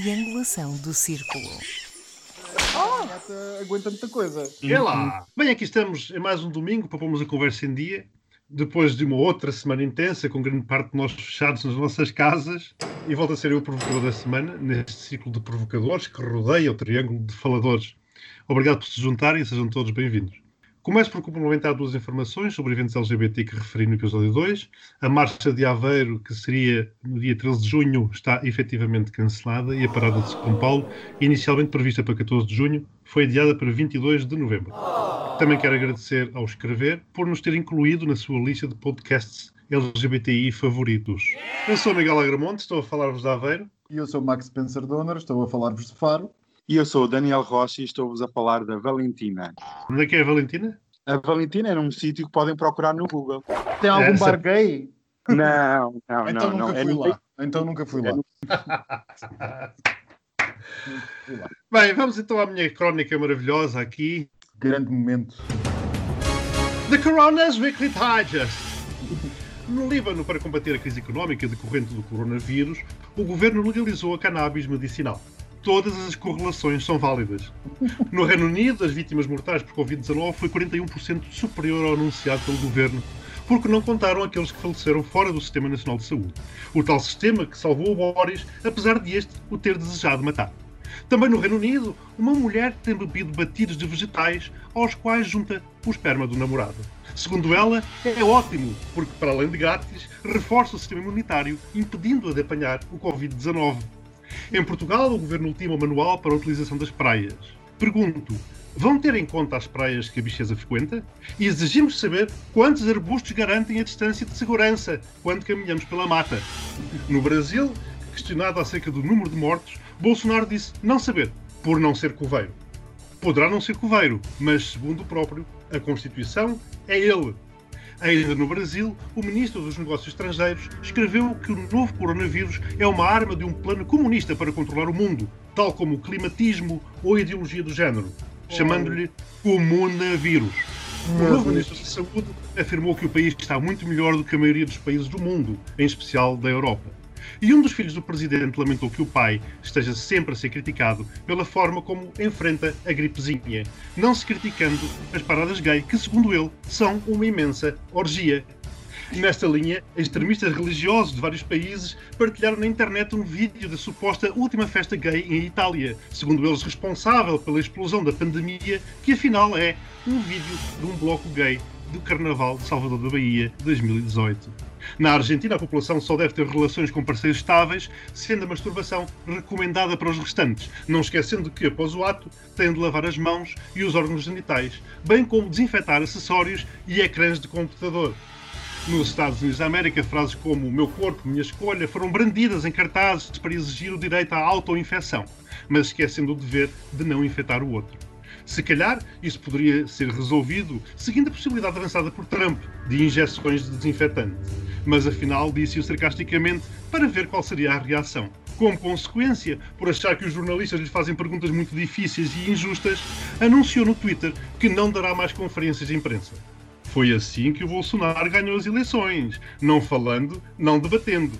triangulação do círculo. Oh! Aguenta muita coisa. É lá. Bem, aqui estamos em mais um domingo para pôrmos a conversa em dia. Depois de uma outra semana intensa, com grande parte de nós fechados nas nossas casas, e volta a ser eu o provocador da semana, neste ciclo de provocadores que rodeia o triângulo de faladores. Obrigado por se juntarem e sejam todos bem-vindos. Começo por complementar duas informações sobre eventos LGBT que referi no episódio 2. A marcha de Aveiro, que seria no dia 13 de junho, está efetivamente cancelada e a parada de São Paulo, inicialmente prevista para 14 de junho, foi adiada para 22 de novembro. Também quero agradecer ao Escrever por nos ter incluído na sua lista de podcasts LGBTI favoritos. Eu sou Miguel Agramonte, estou a falar-vos de Aveiro. E eu sou Max Spencer Donner, estou a falar-vos de Faro. E eu sou o Daniel Rocha e estou-vos a falar da Valentina. Onde é que é a Valentina? A Valentina é num sítio que podem procurar no Google. Tem algum Essa... bar gay? Não, não, então não. Nunca não. Fui é lá. Então nunca fui lá. Bem, vamos então à minha crónica maravilhosa aqui. Grande momento. The Corona's Weekly Digest. No Líbano, para combater a crise económica decorrente do coronavírus, o governo legalizou a cannabis medicinal todas as correlações são válidas. No Reino Unido, as vítimas mortais por Covid-19 foi 41% superior ao anunciado pelo governo, porque não contaram aqueles que faleceram fora do Sistema Nacional de Saúde. O tal sistema que salvou o Boris, apesar de este o ter desejado matar. Também no Reino Unido, uma mulher tem bebido batidos de vegetais aos quais junta o esperma do namorado. Segundo ela, é ótimo, porque para além de grátis, reforça o sistema imunitário, impedindo-a de apanhar o Covid-19. Em Portugal, o governo ultima o manual para a utilização das praias. Pergunto, vão ter em conta as praias que a bicheza frequenta? E exigimos saber quantos arbustos garantem a distância de segurança quando caminhamos pela mata. No Brasil, questionado acerca do número de mortos, Bolsonaro disse não saber, por não ser coveiro. Poderá não ser coveiro, mas, segundo o próprio, a Constituição é ele Ainda no Brasil, o ministro dos Negócios Estrangeiros escreveu que o novo coronavírus é uma arma de um plano comunista para controlar o mundo, tal como o climatismo ou a ideologia do género, chamando-lhe comunavírus. O novo ministro da Saúde afirmou que o país está muito melhor do que a maioria dos países do mundo, em especial da Europa. E um dos filhos do presidente lamentou que o pai esteja sempre a ser criticado pela forma como enfrenta a gripezinha, não se criticando as paradas gay, que, segundo ele, são uma imensa orgia. Nesta linha, extremistas religiosos de vários países partilharam na internet um vídeo da suposta última festa gay em Itália, segundo eles responsável pela explosão da pandemia, que afinal é um vídeo de um bloco gay do Carnaval de Salvador da Bahia 2018. Na Argentina, a população só deve ter relações com parceiros estáveis, sendo a masturbação recomendada para os restantes, não esquecendo que, após o ato, têm de lavar as mãos e os órgãos genitais, bem como desinfetar acessórios e ecrãs de computador. Nos Estados Unidos da América, frases como meu corpo, minha escolha foram brandidas em cartazes para exigir o direito à autoinfecção, mas esquecendo o dever de não infectar o outro. Se calhar, isso poderia ser resolvido seguindo a possibilidade avançada por Trump de injeções de desinfetante. Mas afinal disse-o sarcasticamente para ver qual seria a reação. Como consequência, por achar que os jornalistas lhe fazem perguntas muito difíceis e injustas, anunciou no Twitter que não dará mais conferências de imprensa. Foi assim que o Bolsonaro ganhou as eleições, não falando, não debatendo.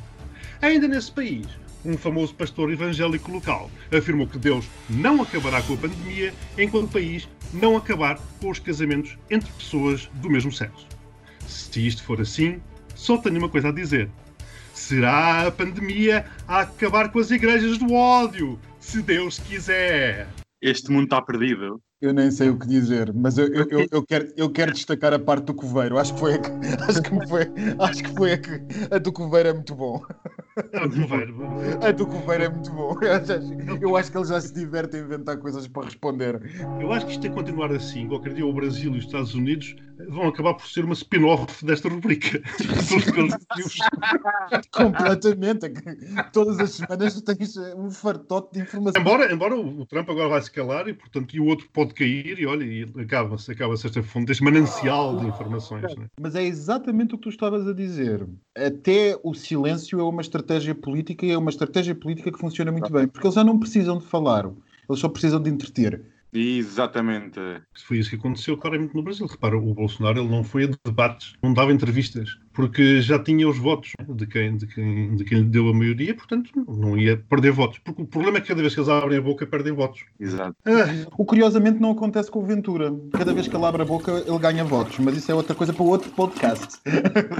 Ainda nesse país, um famoso pastor evangélico local, afirmou que Deus não acabará com a pandemia enquanto o país não acabar com os casamentos entre pessoas do mesmo sexo. Se isto for assim, só tenho uma coisa a dizer. Será a pandemia a acabar com as igrejas do ódio, se Deus quiser. Este mundo está perdido. Eu nem sei o que dizer, mas eu, eu, eu, eu, quero, eu quero destacar a parte do coveiro. Acho que foi a que, acho que, foi, acho que, foi a, que a do coveiro é muito bom. A do coveiro. A do coveiro é muito bom. Eu acho, que eles já se divertem a inventar coisas para responder. Eu acho que isto tem que continuar assim. Qualquer dia o Brasil e os Estados Unidos vão acabar por ser uma spin-off desta rubrica. Completamente. Todas as semanas tens um fartote de informação. Embora, embora o Trump agora vai se calar e, portanto, e o outro pode cair e olha, e acaba-se acaba esta fonte, este manancial de informações. Né? Mas é exatamente o que tu estavas a dizer. Até o silêncio é uma estratégia política e é uma estratégia política que funciona muito bem, porque eles já não precisam de falar, eles só precisam de entreter. Exatamente. Foi isso que aconteceu claramente no Brasil. Repara, o Bolsonaro ele não foi a debates, não dava entrevistas, porque já tinha os votos de quem, de quem, de quem lhe deu a maioria, portanto não ia perder votos. Porque o problema é que cada vez que eles abrem a boca, perdem votos. Exato. Ah, O curiosamente não acontece com o Ventura. Cada vez que ele abre a boca, ele ganha votos. Mas isso é outra coisa para outro podcast.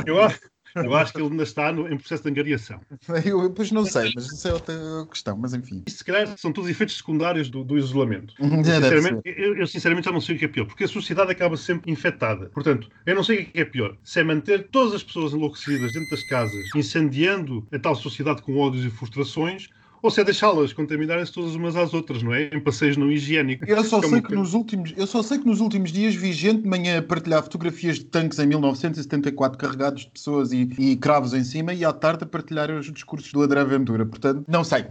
eu, acho, eu acho que ele ainda está no- em processo de angariação. Eu, pois não sei, mas isso é outra questão. Mas enfim. Isso, se calhar, são todos efeitos secundários do, do isolamento. Deve Sinceramente, eu, eu sinceramente já não sei o que é pior, porque a sociedade acaba sempre infectada. Portanto, eu não sei o que é pior. Se é manter todas as pessoas enlouquecidas dentro das casas, incendiando a tal sociedade com ódios e frustrações, se é deixá-las contaminarem-se todas umas às outras, não é? Em passeios não higiênicos. Eu só, é sei que coisa- nos últimos, eu só sei que nos últimos dias vi gente de manhã a partilhar fotografias de tanques em 1974 carregados de pessoas e, e cravos em cima e à tarde a partilhar os discursos do André Ventura. Portanto, não sei.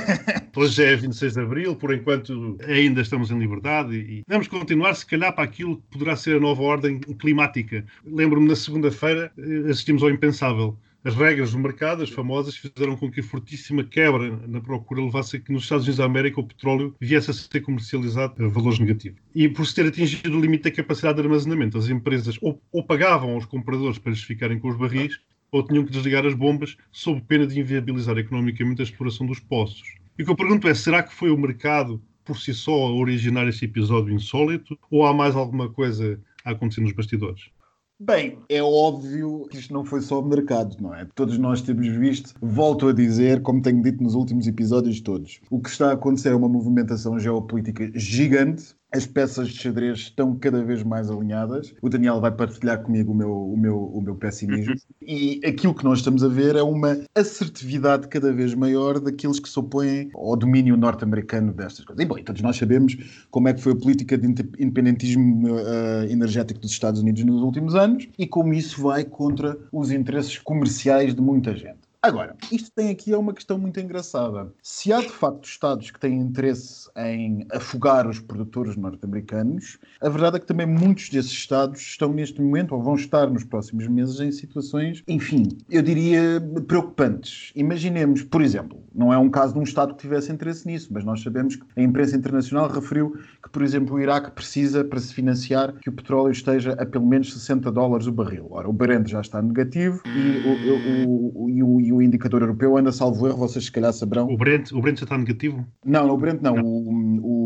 Hoje é 26 de Abril, por enquanto ainda estamos em liberdade e vamos continuar, se calhar, para aquilo que poderá ser a nova ordem climática. Lembro-me, na segunda-feira, eh, assistimos ao impensável. As regras do mercado, as famosas, fizeram com que a fortíssima quebra na procura levasse a que nos Estados Unidos da América o petróleo viesse a ser comercializado a valores negativos. E por se ter atingido o limite da capacidade de armazenamento, as empresas ou, ou pagavam aos compradores para eles ficarem com os barris, ou tinham que desligar as bombas sob pena de inviabilizar economicamente a exploração dos poços. E o que eu pergunto é, será que foi o mercado por si só a originar este episódio insólito ou há mais alguma coisa a acontecer nos bastidores? Bem, é óbvio que isto não foi só o mercado, não é? Todos nós temos visto, volto a dizer, como tenho dito nos últimos episódios todos, o que está a acontecer é uma movimentação geopolítica gigante. As peças de xadrez estão cada vez mais alinhadas. O Daniel vai partilhar comigo o meu, o meu, o meu pessimismo. E aquilo que nós estamos a ver é uma assertividade cada vez maior daqueles que se opõem ao domínio norte-americano destas coisas. E, bom, todos nós sabemos como é que foi a política de inde- independentismo eh, energético dos Estados Unidos nos últimos anos e como isso vai contra os interesses comerciais de muita gente. Agora, isto tem aqui é uma questão muito engraçada. Se há de facto Estados que têm interesse em afogar os produtores norte-americanos, a verdade é que também muitos desses Estados estão neste momento, ou vão estar nos próximos meses, em situações, enfim, eu diria preocupantes. Imaginemos, por exemplo, não é um caso de um Estado que tivesse interesse nisso, mas nós sabemos que a imprensa internacional referiu que, por exemplo, o Iraque precisa, para se financiar, que o petróleo esteja a pelo menos 60 dólares o barril. Ora, o Brent já está negativo e o, o- o- o- o indicador europeu anda, salvo erro, vocês se calhar saberão. O Brent, o Brent já está negativo? Não, o Brent não, o, o- o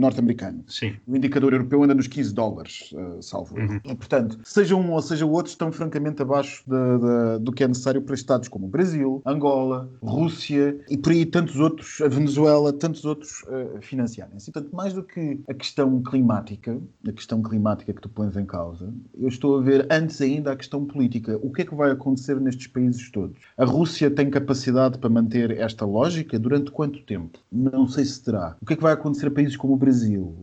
norte-americano. Sim. O indicador europeu anda nos 15 dólares, eh, salvo. Uhum. Portanto, seja um ou seja o outro, estão francamente abaixo da- da- do que é necessário para Estados como o Brasil, Angola, Rússia e por aí tantos outros, a Venezuela, tantos outros eh, financiarem-se. Portanto, mais do que a questão climática, a questão climática que tu pões em causa, eu estou a ver antes ainda a questão política. O que é que vai acontecer nestes países todos? A Rússia tem capacidade para manter esta lógica durante quanto tempo? Não sei se terá. O que é que vai acontecer a países como o Brasil?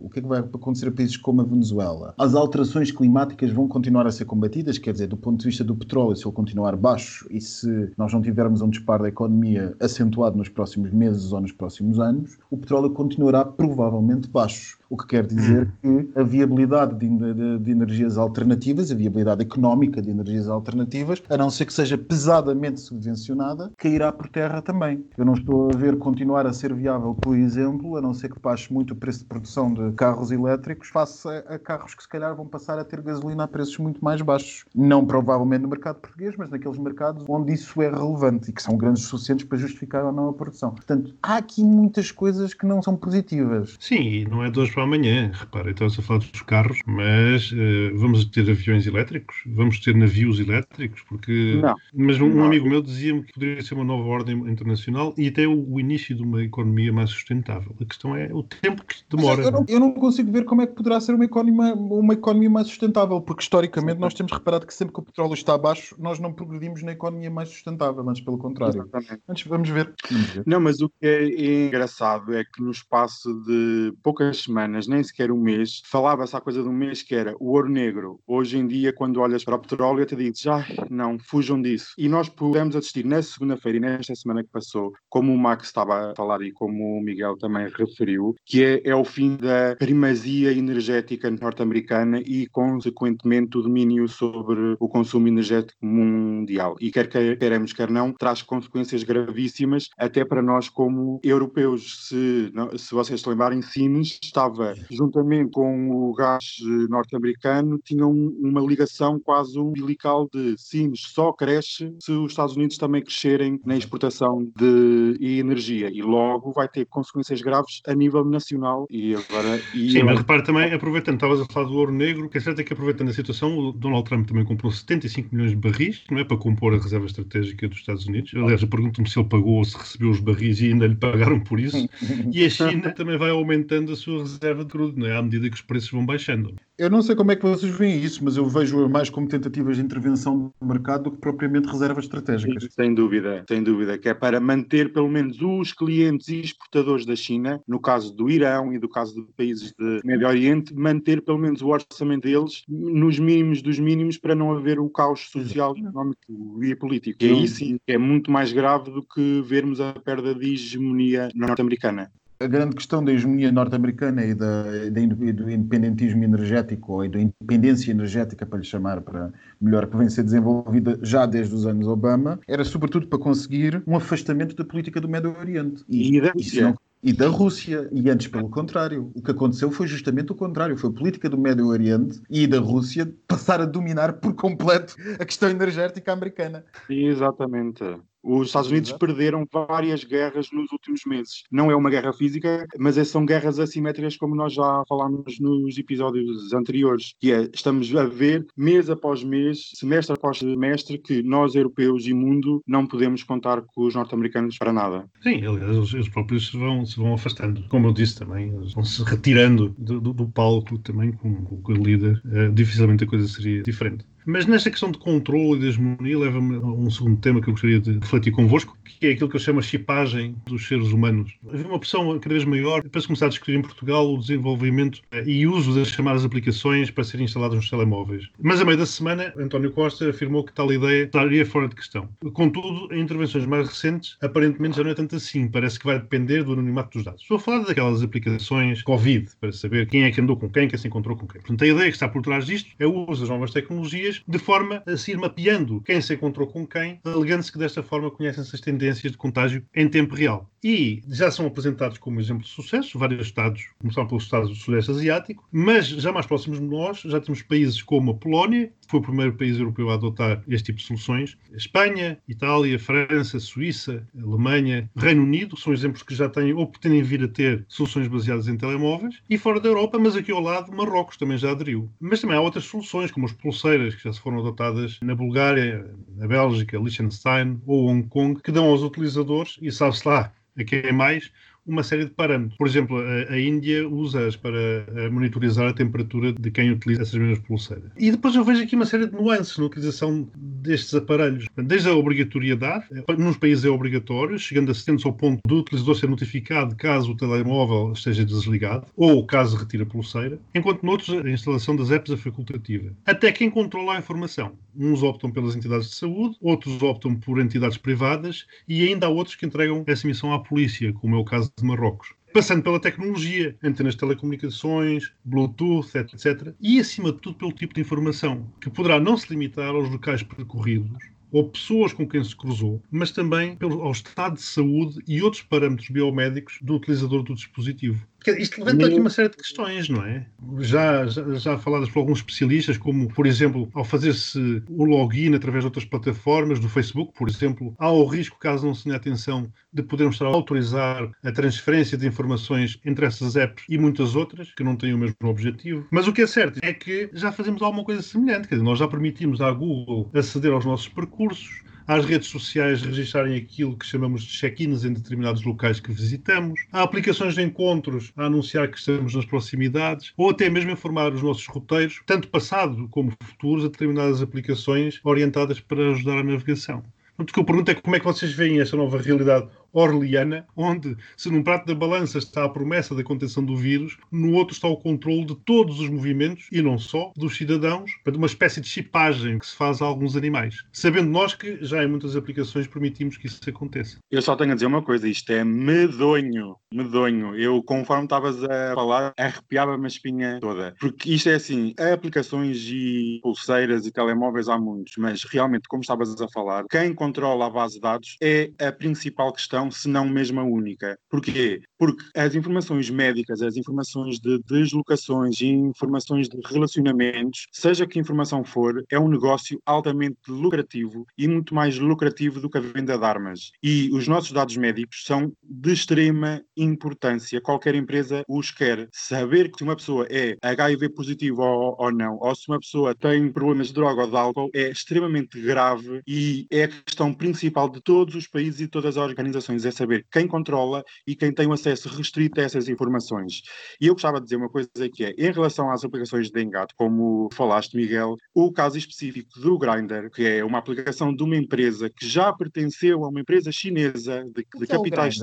O que é que vai acontecer a países como a Venezuela? As alterações climáticas vão continuar a ser combatidas, quer dizer, do ponto de vista do petróleo, se ele continuar baixo e se nós não tivermos um disparo da economia acentuado nos próximos meses ou nos próximos anos, o petróleo continuará provavelmente baixo. O que quer dizer que a viabilidade de, de- de energias alternativas, a viabilidade económica de energias alternativas, a não ser que seja pesadamente subvencionada, cairá por terra também. Eu não estou a ver continuar a ser viável, por exemplo, a não ser que baixe muito o preço de produção de carros elétricos, face a, a carros que se calhar vão passar a ter gasolina a preços muito mais baixos. Não provavelmente no mercado português, mas naqueles mercados onde isso é relevante e que são grandes o suficientes para justificar ou não a produção. Portanto, há aqui muitas coisas que não são positivas. Sim, e não é de hoje para amanhã. Repara, estamos a falar dos carros, mas eh, vamos ter aviões elétricos? Vamos ter navios elétricos? Porque... Não. Mas um, um Não. amigo meu dizia-me que poderia ser uma nova ordem internacional e até o, o início de uma economia mais sustentável. A questão é o tempo que demora. Eu não, eu não consigo ver como é que poderá ser uma economia, uma economia mais sustentável, porque historicamente nós temos reparado que sempre que o petróleo está abaixo, nós não progredimos na economia mais sustentável, antes pelo contrário. Exatamente. Antes, vamos ver. Vamos ver. Não, mas o que é engraçado é que no espaço de poucas semanas, nem sequer um mês, falava-se há coisa de um mês que era o ouro negro. Hoje em dia, quando olhas para o petróleo, te dizes, ah, não, fujam disso. E nós pudemos assistir na segunda-feira e nesta semana que passou, como o Max estava a falar e como o Miguel também referiu, que é, é o fim da primazia energética norte-americana e, consequentemente, o domínio sobre o consumo energético mundial. E quer que- queremos, quer não, traz consequências gravíssimas até para nós como europeus. Se, não- se vocês se lembrarem, Sines estava juntamente com o gás eh, norte-americano, tinham uma ligação quase umbilical de sim, só cresce se os Estados Unidos também crescerem na exportação de energia e logo vai ter consequências graves a nível nacional e agora... E sim, mas repare também, aproveitando, estavas a falar do ouro negro, que é certo é que aproveitando a situação, o Donald Trump também comprou 75 milhões de barris, não é, para compor a reserva estratégica dos Estados Unidos. Aliás, eu pergunto-me se ele pagou ou se recebeu os barris e ainda lhe pagaram por isso. E a China também vai aumentando a sua reserva de crudo, não é? à medida que os preços vão baixando. Eu não sei como é que vocês veem isso, mas eu vejo mais como tentativas de intervenção no mercado do que propriamente reservas estratégicas. Sem dúvida, sem dúvida, que é para manter pelo menos os clientes e exportadores da China, no caso do Irão e do caso de países do Médio Oriente, manter pelo menos o orçamento deles nos mínimos dos mínimos para não haver o caos social, económico e político. E aí sim é muito mais grave do que vermos a perda de hegemonia norte-americana a grande questão da hegemonia norte-americana e, da, do independentismo energético ou da independência energética, para lhe chamar para melhor, que vem ser desenvolvida já desde os anos Obama, era sobretudo para conseguir um afastamento da política do Médio Oriente. E, e da Rússia. E da Rússia, e antes pelo contrário. O que aconteceu foi justamente o contrário. Foi a política do Médio Oriente e da Rússia passar a dominar por completo a questão energética americana. Exatamente. Os Estados Unidos Exato. perderam várias guerras nos últimos meses. Não é uma guerra física, mas é, são guerras assimétricas, como nós já falámos nos episódios anteriores. Que é, estamos a ver, mês após mês, semestre após semestre, que nós, europeus e mundo, não podemos contar com os norte-americanos para nada. Sim, aliás, eles próprios se vão, se vão afastando. Como eu disse também, eles vão se retirando do, do, do palco também como, como líder. Uh, dificilmente a coisa seria diferente. Mas nesta questão de controle e de hegemonia leva-me a um segundo tema que eu gostaria de refletir convosco, que é aquilo que eu chamo a chipagem dos seres humanos. Havia uma pressão cada vez maior para se começar a discutir em Portugal o desenvolvimento eh, e uso das chamadas aplicações para serem instaladas nos telemóveis. Mas a meio da semana, António Costa afirmou que tal ideia estaria fora de questão. Contudo, em intervenções mais recentes, aparentemente já não é tanto assim. Parece que vai depender do anonimato dos dados. Estou a falar daquelas aplicações Covid, para saber quem é que andou com quem, quem se encontrou com quem. Portanto, a ideia que está por trás disto é o uso das novas tecnologias de forma a se ir mapeando quem se encontrou com quem, alegando-se que desta forma conhecem-se as tendências de contágio em tempo real. E já são apresentados como exemplo de sucesso vários Estados, começaram pelos Estados do Sudeste Asiático, mas já mais próximos de nós, já temos países como a Polónia, que foi o primeiro país europeu a adotar este tipo de soluções, Espanha, Itália, França, Suíça, Alemanha, Reino Unido, são exemplos que já têm ou pretendem vir a ter soluções baseadas em telemóveis, e fora da Europa, mas aqui ao lado, Marrocos também já aderiu. Mas também há outras soluções, como as pulseiras, que se foram adotadas na Bulgária, na Bélgica, Liechtenstein ou Hong Kong, que dão aos utilizadores, e sabe-se lá a quem é mais, uma série de parâmetros. Por exemplo, a, a Índia usa-as para a monitorizar a temperatura de quem utiliza essas mesmas pulseiras. E depois eu vejo aqui uma série de nuances na utilização destes aparelhos. Desde a obrigatoriedade, nos países é obrigatório, chegando a ao ponto do utilizador ser notificado caso o telemóvel esteja desligado ou caso retire a pulseira, enquanto noutros a instalação das apps é facultativa. Até quem controla a informação. Uns optam pelas entidades de saúde, outros optam por entidades privadas e ainda há outros que entregam essa missão à polícia, como é o caso de Marrocos. Passando pela tecnologia, antenas de telecomunicações, Bluetooth, etc. E, acima de tudo, pelo tipo de informação, que poderá não se limitar aos locais percorridos, ou pessoas com quem se cruzou, mas também pelo, ao estado de saúde e outros parâmetros biomédicos do utilizador do dispositivo. Isto levanta aqui uma série de questões, não é? Já, já, já faladas por alguns especialistas, como, por exemplo, ao fazer-se o login através de outras plataformas, do Facebook, por exemplo, há o risco, caso não se tenha atenção, de podermos estar a autorizar a transferência de informações entre essas apps e muitas outras, que não têm o mesmo objetivo. Mas o que é certo é que já fazemos alguma coisa semelhante, quer dizer, nós já permitimos à Google aceder aos nossos percursos, às redes sociais registrarem aquilo que chamamos de check-ins em determinados locais que visitamos, há aplicações de encontros a anunciar que estamos nas proximidades, ou até mesmo informar os nossos roteiros, tanto passado como futuros, a determinadas aplicações orientadas para ajudar a navegação. O que eu pergunto é como é que vocês veem esta nova realidade orleana, onde, se num prato da balança está a promessa da contenção do vírus, no outro está o controle de todos os movimentos, e não só, dos cidadãos, uma espécie de chipagem que se faz a alguns animais. Sabendo nós que já em muitas aplicações permitimos que isso aconteça. Eu só tenho a dizer uma coisa, isto é medonho, medonho. Eu, conforme estavas a falar, arrepiava-me a espinha toda. Porque isto é assim, aplicações e pulseiras e telemóveis há muitos, mas realmente, como estavas a falar, quem controla a base de dados é a principal questão se não mesmo a única. Porquê? Porque as informações médicas, as informações de deslocações e informações de relacionamentos, seja que informação for, é um negócio altamente lucrativo e muito mais lucrativo do que a venda de armas. E os nossos dados médicos são de extrema importância. Qualquer empresa os quer. Saber que uma pessoa é HIV positivo ou, ou não, ou se uma pessoa tem problemas de droga ou de álcool, é extremamente grave e é a questão principal de todos os países e todas as organizações, é saber quem controla e quem tem o acesso restrito a essas informações. E eu gostava de dizer uma coisa que é, em relação às aplicações de engate, como falaste, Miguel, o caso específico do Grindr, que é uma aplicação de uma empresa que já pertenceu a uma empresa chinesa de, de é capitais.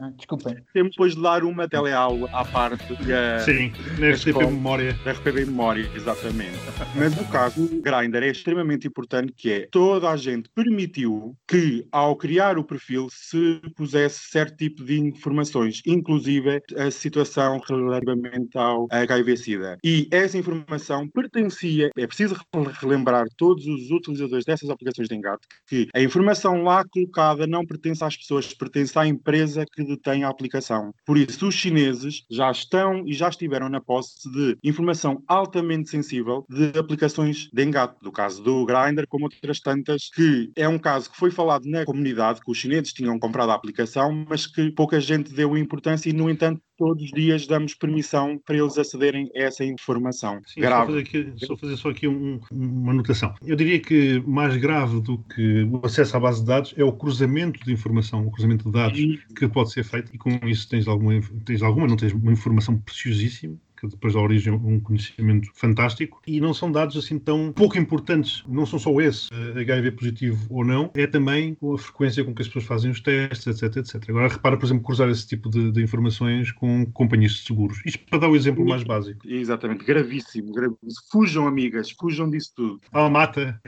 Ah, desculpem. Temos depois de dar uma teleaula à parte da, Sim, na RTP. Memória. da RPB Memória, exatamente. Mas no caso, o Grindr é extremamente importante que é toda a gente permitiu que ao criar o perfil se pusesse certo tipo de informações, inclusive a situação relativamente ao HIV-Sida. E essa informação pertencia, é preciso relembrar todos os utilizadores dessas aplicações de engate que a informação lá colocada não pertence às pessoas, pertence à empresa que detém a aplicação. Por isso, os chineses já estão e já estiveram na posse de informação altamente sensível de aplicações de engate, do caso do Grindr, como outras tantas, que é um caso que foi falado na comunidade, que os chineses tinham comprado a aplicação, mas que pouca gente deu importância e, no entanto, todos os dias damos permissão para eles acederem a essa informação. Sim, só Grave. fazer, aqui, só fazer só aqui um- uma anotação. Eu diria que mais grave do que o acesso à base de dados é o cruzamento de informação, o cruzamento de dados E- que pode ser feito e com isso tens alguma, tens alguma não tens uma informação preciosíssima que depois dá origem a um conhecimento fantástico e não são dados assim tão pouco importantes, não são só esse, eh, HIV positivo ou não, é também com a frequência com que as pessoas fazem os testes, etc, etc. Agora repara, por exemplo, cruzar esse tipo de, de informações com companhias de seguros. Isto para dar o exemplo mais básico. Exatamente, gravíssimo, gravíssimo. Fujam, amigas, fujam disso tudo. Almata,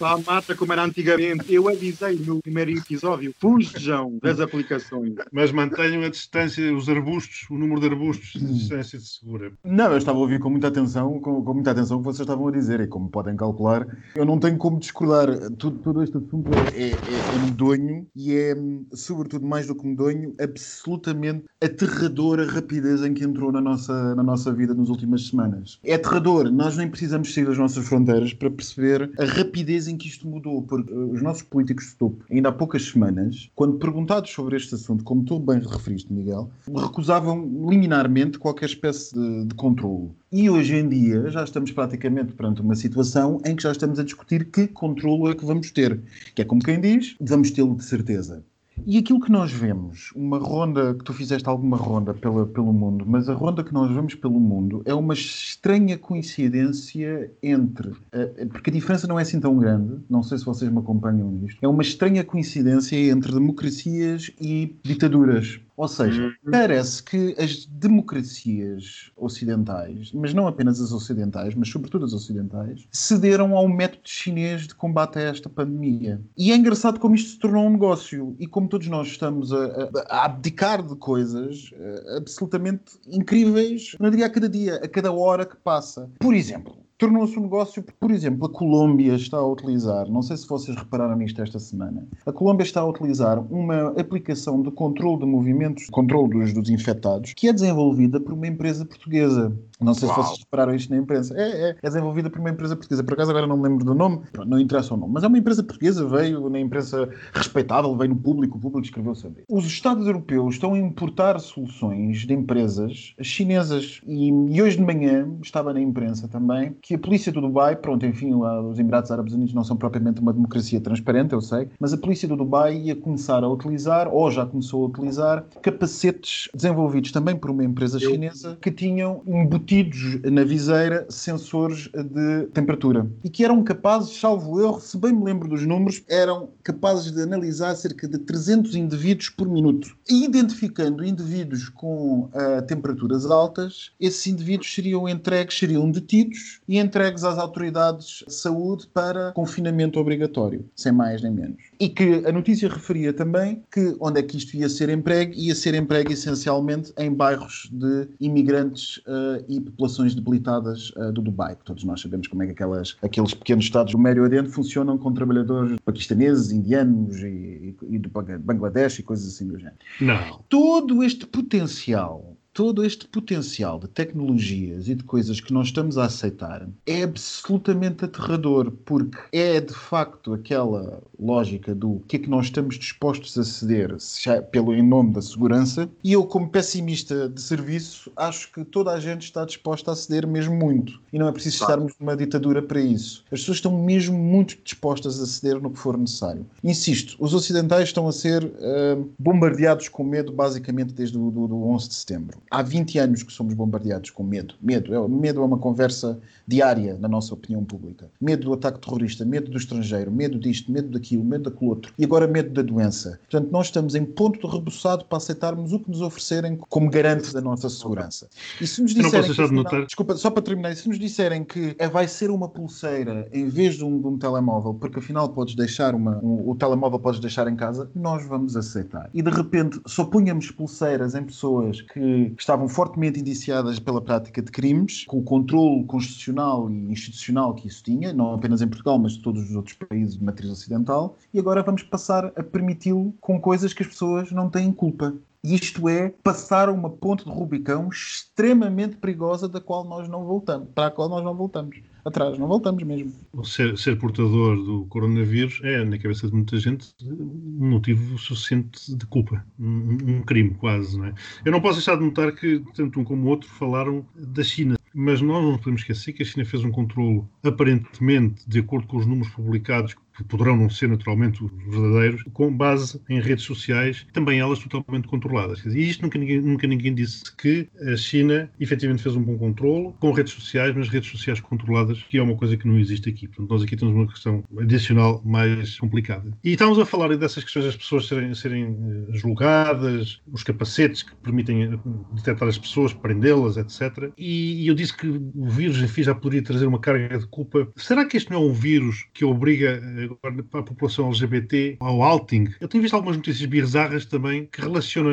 Lá mata como era antigamente. Eu avisei no primeiro episódio. Fujam das aplicações. mas mantenham a distância, os arbustos, o número de arbustos de distância segura. Não, eu estava a ouvir com muita atenção, com, com muita atenção o que vocês estavam a dizer e como podem calcular, eu não tenho como discordar. Tudo, todo este assunto é, é, é medonho e é, sobretudo mais do que medonho, absolutamente aterrador a rapidez em que entrou na nossa, na nossa vida nas últimas semanas. É aterrador, nós nem precisamos sair das nossas fronteiras para perceber a rapidez em que isto mudou, porque uh, os nossos políticos de topo, ainda há poucas semanas, quando perguntados sobre este assunto, como tu bem referiste, Miguel, recusavam liminarmente qualquer espécie de, de controle. E hoje em dia já estamos praticamente perante uma situação em que já estamos a discutir que controle é que vamos ter. Que é como quem diz, vamos tê-lo de certeza. E aquilo que nós vemos, uma ronda, que tu fizeste alguma ronda pela, pelo mundo, mas a ronda que nós vemos pelo mundo é uma estranha coincidência entre. eh, porque a diferença não é assim tão grande, não sei se vocês me acompanham nisto, é uma estranha coincidência entre democracias e ditaduras. Ou seja, parece que as democracias ocidentais, mas não apenas as ocidentais, mas sobretudo as ocidentais, cederam ao método chinês de combate a esta pandemia. E é engraçado como isto se tornou um negócio e como todos nós estamos a, a- a abdicar de coisas eh, absolutamente incríveis, não diria a cada dia, a cada hora que passa. Por exemplo, tornou-se um negócio, por exemplo, a Colômbia está a utilizar, não sei se vocês repararam nisto esta semana, a Colômbia está a utilizar uma aplicação de controle de movimentos, controle dos, dos infectados, que é desenvolvida por uma empresa portuguesa. Não sei Uau. se vocês repararam isto na imprensa. É, é, é desenvolvida por uma empresa portuguesa. Por acaso agora não me lembro do nome, não interessa o nome, mas é uma empresa portuguesa, veio na imprensa respeitável, veio no público, o público escreveu sobre. Os Estados europeus estão a importar soluções de empresas chinesas e, e hoje de manhã estava na imprensa também que a polícia do Dubai, pronto, enfim, os Emirados Árabes Unidos não são propriamente uma democracia transparente, eu sei, mas a polícia do Dubai ia começar a utilizar, ou já começou a utilizar, capacetes desenvolvidos também por uma empresa chinesa que tinham embutidos na viseira sensores de temperatura e que eram capazes, salvo erro, se bem me lembro dos números, eram capazes de analisar cerca de 300 indivíduos por minuto. E identificando indivíduos com ah, temperaturas altas, esses indivíduos seriam entregues, seriam detidos e e entregues às autoridades de saúde para confinamento obrigatório, sem mais nem menos. E que a notícia referia também que onde é que isto ia ser empregue, ia ser empregue essencialmente em bairros de imigrantes uh, e populações debilitadas uh, do Dubai, que todos nós sabemos como é que aquelas, aqueles pequenos estados do Médio Oriente funcionam com trabalhadores paquistaneses, indianos e, e, e do Bangladesh e coisas assim do género. Não. Todo este potencial todo este potencial de tecnologias e de coisas que nós estamos a aceitar é absolutamente aterrador, porque é de facto aquela lógica do que é que nós estamos dispostos a ceder pelo em nome da segurança, e eu, como pessimista de serviço, acho que toda a gente está disposta a ceder mesmo muito. E não é preciso claro. estarmos numa ditadura para isso. As pessoas estão mesmo muito dispostas a ceder no que for necessário. Insisto, os ocidentais estão a ser uh, bombardeados com medo basicamente desde o do, do 11 de setembro há 20 anos que somos bombardeados com medo. Medo é, medo é uma conversa diária na nossa opinião pública. Medo do ataque terrorista, medo do estrangeiro, medo disto, medo daquilo, medo daquilo outro. E agora medo da doença. Portanto, nós estamos em ponto de rebuçado para aceitarmos o que nos oferecerem como garante da nossa segurança. E se nos disserem. Que, afinal, desculpa, só para terminar, se nos disserem que é, vai ser uma pulseira em vez de um, de um telemóvel, porque afinal podes deixar uma, um, o telemóvel podes deixar em casa, nós vamos aceitar. E de repente só punhamos pulseiras em pessoas que estavam fortemente indiciadas pela prática de crimes, com o controle constitucional e institucional que isso tinha, não apenas em Portugal, mas em todos os outros países de matriz ocidental, e agora vamos passar a permiti-lo com coisas que as pessoas não têm culpa. Isto é passar uma ponte de Rubicão extremamente perigosa da qual nós não voltamos, para a qual nós não voltamos atrás, não voltamos mesmo. Ser, ser portador do coronavírus é, na cabeça de muita gente, um motivo suficiente de culpa, um, um crime quase, não é? Eu não posso deixar de notar que tanto um como o outro falaram da China, mas nós não podemos esquecer que a China fez um controle aparentemente, de acordo com os números publicados, que poderão não ser naturalmente os verdadeiros, com base em redes sociais, também elas totalmente controladas. E isto nunca ninguém, nunca ninguém disse que a China efetivamente fez um bom controle com redes sociais, mas redes sociais controladas, que é uma coisa que não existe aqui. Portanto, nós aqui temos uma questão adicional mais complicada. E estamos a falar dessas questões das pessoas serem, serem eh, julgadas, os capacetes que permitem eh, detectar as pessoas, prendê-las, etc. E, e eu disse que o vírus, enfim, já poderia trazer uma carga de culpa. Será que este não é um vírus que obriga eh, agora para a população LGBT ao outing. Eu tenho visto algumas notícias bizarras também que relacionam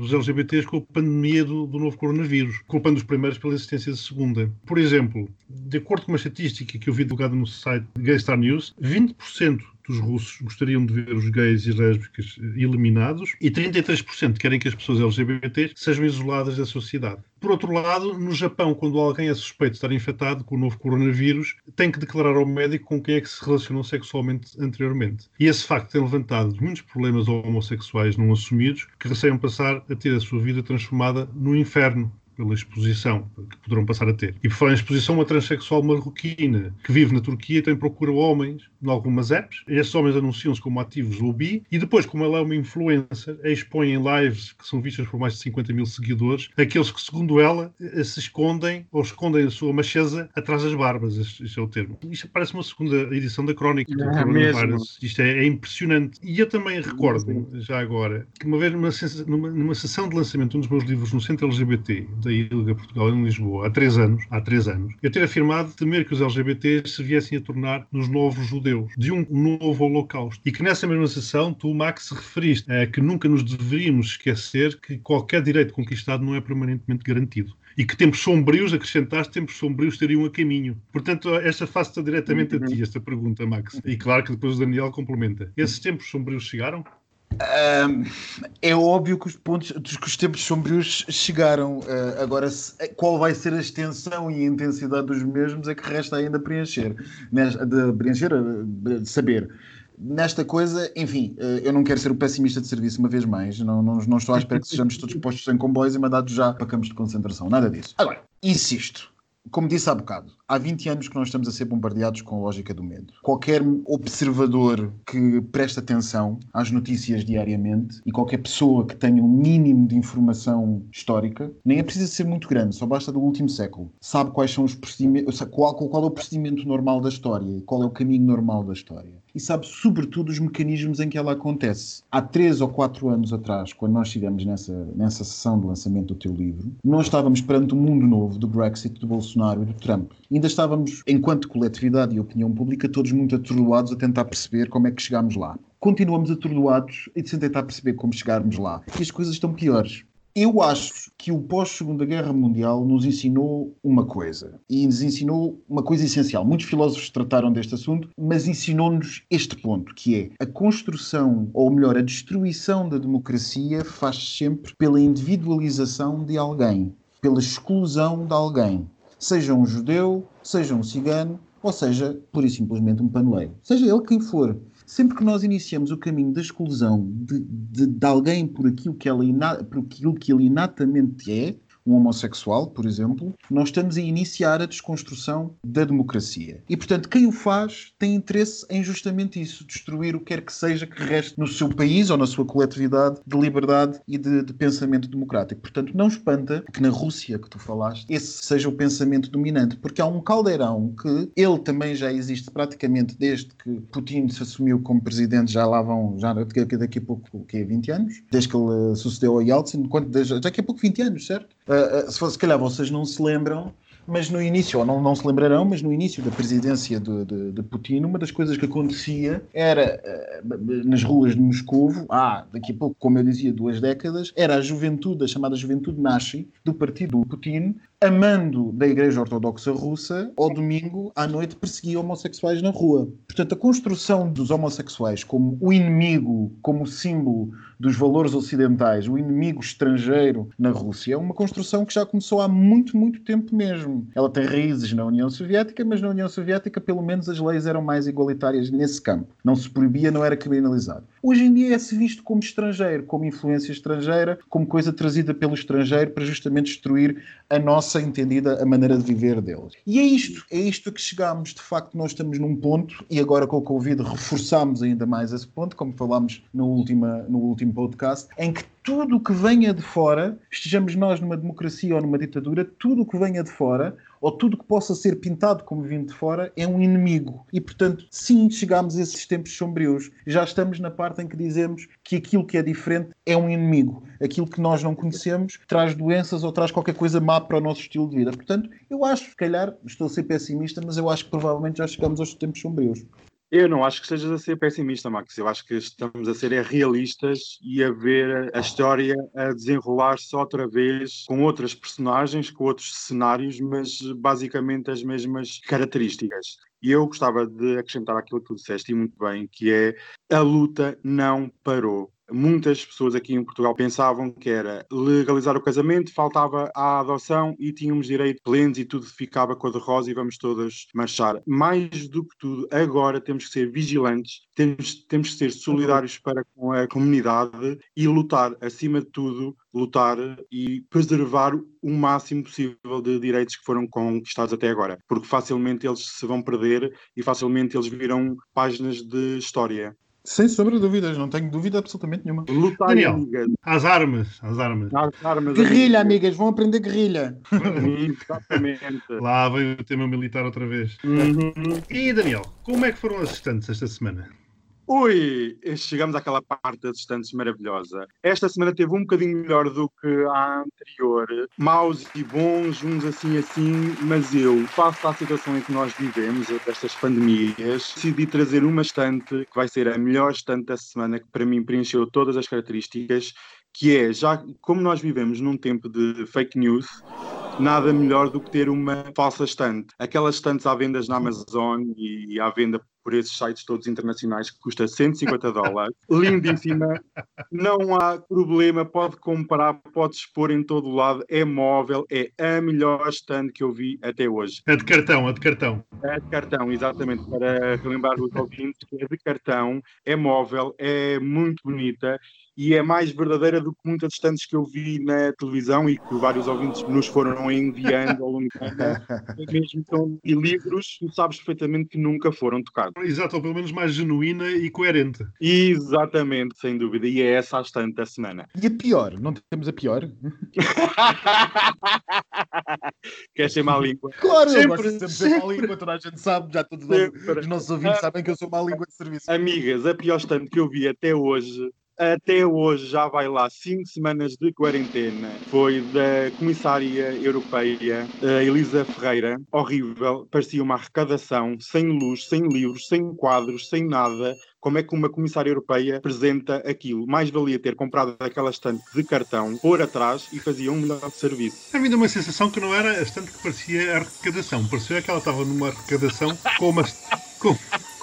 os LGBTs com a pandemia do, do novo coronavírus, culpando os primeiros pela existência da segunda. Por exemplo, de acordo com uma estatística que eu vi divulgada no site Gaystar News, 20% dos russos gostariam de ver os gays e lésbicas eliminados e 33% querem que as pessoas LGBT sejam isoladas da sociedade. Por outro lado, no Japão, quando alguém é suspeito de estar infectado com o novo coronavírus, tem que declarar ao médico com quem é que se relacionou sexualmente anteriormente. E esse facto tem levantado muitos problemas homossexuais não assumidos que receiam passar a ter a sua vida transformada no inferno pela exposição que poderão passar a ter. E por falar em exposição, uma transexual marroquina que vive na Turquia tem procura homens em algumas apps. Esses homens anunciam-se como ativos ou bi e depois, como ela é uma influencer, expõe em lives que são vistas por mais de 50 mil seguidores aqueles que, segundo ela, se escondem ou escondem a sua macheza atrás das barbas. Este, é o termo. Isto parece uma segunda edição da crónica do é. Isto é, é, impressionante. E eu também recordo, já agora, que uma vez numa, numa, numa sessão de lançamento de um dos meus livros no Centro LGBT, da ILGA Portugal em Lisboa há três anos, há três anos, eu ter afirmado temer que os LGBTs se viessem a tornar nos novos judeus, de um novo holocausto. E que nessa mesma sessão tu, Max, referiste a que nunca nos deveríamos esquecer que qualquer direito conquistado não é permanentemente garantido e que tempos sombrios, acrescentaste, tempos sombrios teriam a caminho. Portanto, esta faço diretamente a ti, esta pergunta, Max. E claro que depois o Daniel complementa. Esses tempos sombrios chegaram? É óbvio que os pontos que os tempos sombrios chegaram. Uh, agora, se, qual vai ser a extensão e a intensidade dos mesmos é que resta ainda preencher. De preencher, de saber. Nesta coisa, enfim, uh, eu não quero ser o pessimista de serviço uma vez mais. Não, não, não estou à espera que sejamos todos postos em comboios e mandados já para campos de concentração. Nada disso. Agora, insisto como disse há bocado, há 20 anos que nós estamos a ser bombardeados com a lógica do medo. Qualquer observador que preste atenção às notícias diariamente e qualquer pessoa que tenha um mínimo de informação histórica, nem é preciso ser muito grande, só basta do último século, sabe quais são os procedimentos, qual, qual é o procedimento normal da história, qual é o caminho normal da história e sabe sobretudo os mecanismos em que ela acontece. Há três ou quatro anos atrás, quando nós estivemos nessa, nessa sessão de lançamento do teu livro, nós estávamos perante um mundo novo do Brexit, do Bolsonaro e do Trump. E ainda estávamos, enquanto coletividade e opinião pública, todos muito atordoados a tentar perceber como é que chegámos lá. Continuamos atordoados e sem tentar perceber como chegarmos lá. E as coisas estão piores. Eu acho que o pós-Segunda Guerra Mundial nos ensinou uma coisa. E nos ensinou uma coisa essencial. Muitos filósofos trataram deste assunto, mas ensinou-nos este ponto, que é a construção, ou melhor, a destruição da democracia faz sempre pela individualização de alguém, pela exclusão de alguém. Seja um judeu, seja um cigano, ou seja, pura e simplesmente um panueiro. Seja ele quem for sempre que nós iniciamos o caminho da exclusão de, de, de alguém por aquilo, que ela por aquilo que ele inatamente é, um homossexual, por exemplo, nós estamos a iniciar a desconstrução da democracia. E, portanto, quem o faz tem interesse em justamente isso, destruir o que quer que seja que reste no seu país ou na sua coletividade de liberdade e de, de pensamento democrático. Portanto, não espanta que na Rússia que tu falaste, esse seja o pensamento dominante, porque há um caldeirão que ele também já existe praticamente desde que Putin se assumiu como presidente, já lá vão, já daqui a pouco, o quê, 20 anos? Desde que ele sucedeu a Yeltsin, quanto, já daqui a pouco 20 anos, certo? Uh, se, se calhar vocês não se lembram, mas no início, ou não, não se lembrarão, mas no início da presidência de, de, de Putin, uma das coisas que acontecia era uh, nas ruas de Moscou, há daqui a pouco, como eu dizia, duas décadas, era a juventude, a chamada juventude nazi do partido Putin, amando da Igreja Ortodoxa Russa, ao domingo à noite perseguia homossexuais na rua. Portanto, a construção dos homossexuais como o inimigo, como símbolo dos valores ocidentais, o inimigo estrangeiro na Rússia, é uma construção que já começou há muito, muito tempo mesmo. Ela tem raízes na União Soviética, mas na União Soviética, pelo menos, as leis eram mais igualitárias nesse campo. Não se proibia, não era criminalizado. Hoje em dia é-se visto como estrangeiro, como influência estrangeira, como coisa trazida pelo estrangeiro para justamente destruir a nossa entendida a maneira de viver deles. E é isto, é isto a que chegamos. De facto, nós estamos num ponto, e agora com o Covid reforçamos ainda mais esse ponto, como falámos no, última, no último podcast, em que tudo o que venha de fora, estejamos nós numa democracia ou numa ditadura, tudo o que venha de fora, ou tudo que possa ser pintado como vindo de fora, é um inimigo. E, portanto, sim, chegamos a esses tempos sombrios. Já estamos na parte em que dizemos que aquilo que é diferente é um inimigo. Aquilo que nós não conhecemos traz doenças ou traz qualquer coisa má para o nosso estilo de vida. Portanto, eu acho, se calhar, estou a ser pessimista, mas eu acho que provavelmente já chegamos aos tempos sombrios. Eu não acho que estejas a ser pessimista, Max. Eu acho que estamos a ser realistas e a ver a história a desenrolar-se outra vez com outras personagens, com outros cenários, mas basicamente as mesmas características. E eu gostava de acrescentar aquilo que tu disseste e muito bem, que é a luta não parou muitas pessoas aqui em Portugal pensavam que era legalizar o casamento, faltava a adoção e tínhamos direito plenos e tudo ficava cor-de-rosa e vamos todas marchar. Mais do que tudo, agora temos que ser vigilantes, temos, temos que ser solidários para com a comunidade e lutar, acima de tudo, lutar e preservar o máximo possível de direitos que foram conquistados até agora, porque facilmente eles se vão perder e facilmente eles viram páginas de história. Sem sombra de dúvidas, não tenho dúvida absolutamente nenhuma. Lutar, Daniel, amigas. às armas, às armas. Às armas guerrilha, amigas. amigas, vão aprender guerrilha. Exatamente. Lá veio o tema militar outra vez. Uhum. E Daniel, como é que foram as estantes esta semana? Ui, chegamos àquela parte das estantes maravilhosa. Esta semana teve um bocadinho melhor do que a anterior. Maus e bons, uns assim assim, mas eu, face à situação em que nós vivemos, destas pandemias, decidi trazer uma estante que vai ser a melhor estante da semana, que para mim preencheu todas as características, que é, já como nós vivemos num tempo de fake news, nada melhor do que ter uma falsa estante. Aquelas estantes à venda na Amazon e à venda por esses sites todos internacionais que custa 150 dólares. Lindíssima, não há problema, pode comprar, pode expor em todo o lado, é móvel, é a melhor stand que eu vi até hoje. É de cartão, é de cartão. É de cartão, exatamente, para relembrar os ouvintes, é de cartão, é móvel, é muito bonita e é mais verdadeira do que muitas stands que eu vi na televisão e que vários ouvintes nos foram enviando ao longo do ano, mesmo são e livros, tu sabes perfeitamente que nunca foram tocados. Exato, ou pelo menos mais genuína e coerente. Exatamente, sem dúvida, e é essa a estante da semana. E a pior? Não temos a pior? Queres ser má língua? Claro, sempre, eu gosto sempre de ser má língua, toda a gente sabe, já todos sempre. os nossos ouvintes sabem que eu sou má língua de serviço. Amigas, a pior estante que eu vi até hoje até hoje já vai lá cinco semanas de quarentena. Foi da comissária europeia Elisa Ferreira. Horrível, parecia uma arrecadação, sem luz, sem livros, sem quadros, sem nada. Como é que uma comissária europeia apresenta aquilo? Mais valia ter comprado aquela estante de cartão, pôr atrás e fazia um melhor serviço. A mim dá uma sensação que não era a estante que parecia arrecadação. Parecia que ela estava numa arrecadação com uma. Com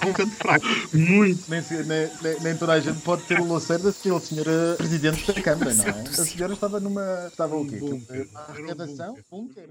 um tanto fraco. Muito. Nem, nem- nem- toda a gente pode ter o louceiro da senhora senhora Presidente da Câmara, não é? A senhora estava numa. Estava o quê? Um bunker. Uma um arrecadação? Bunker.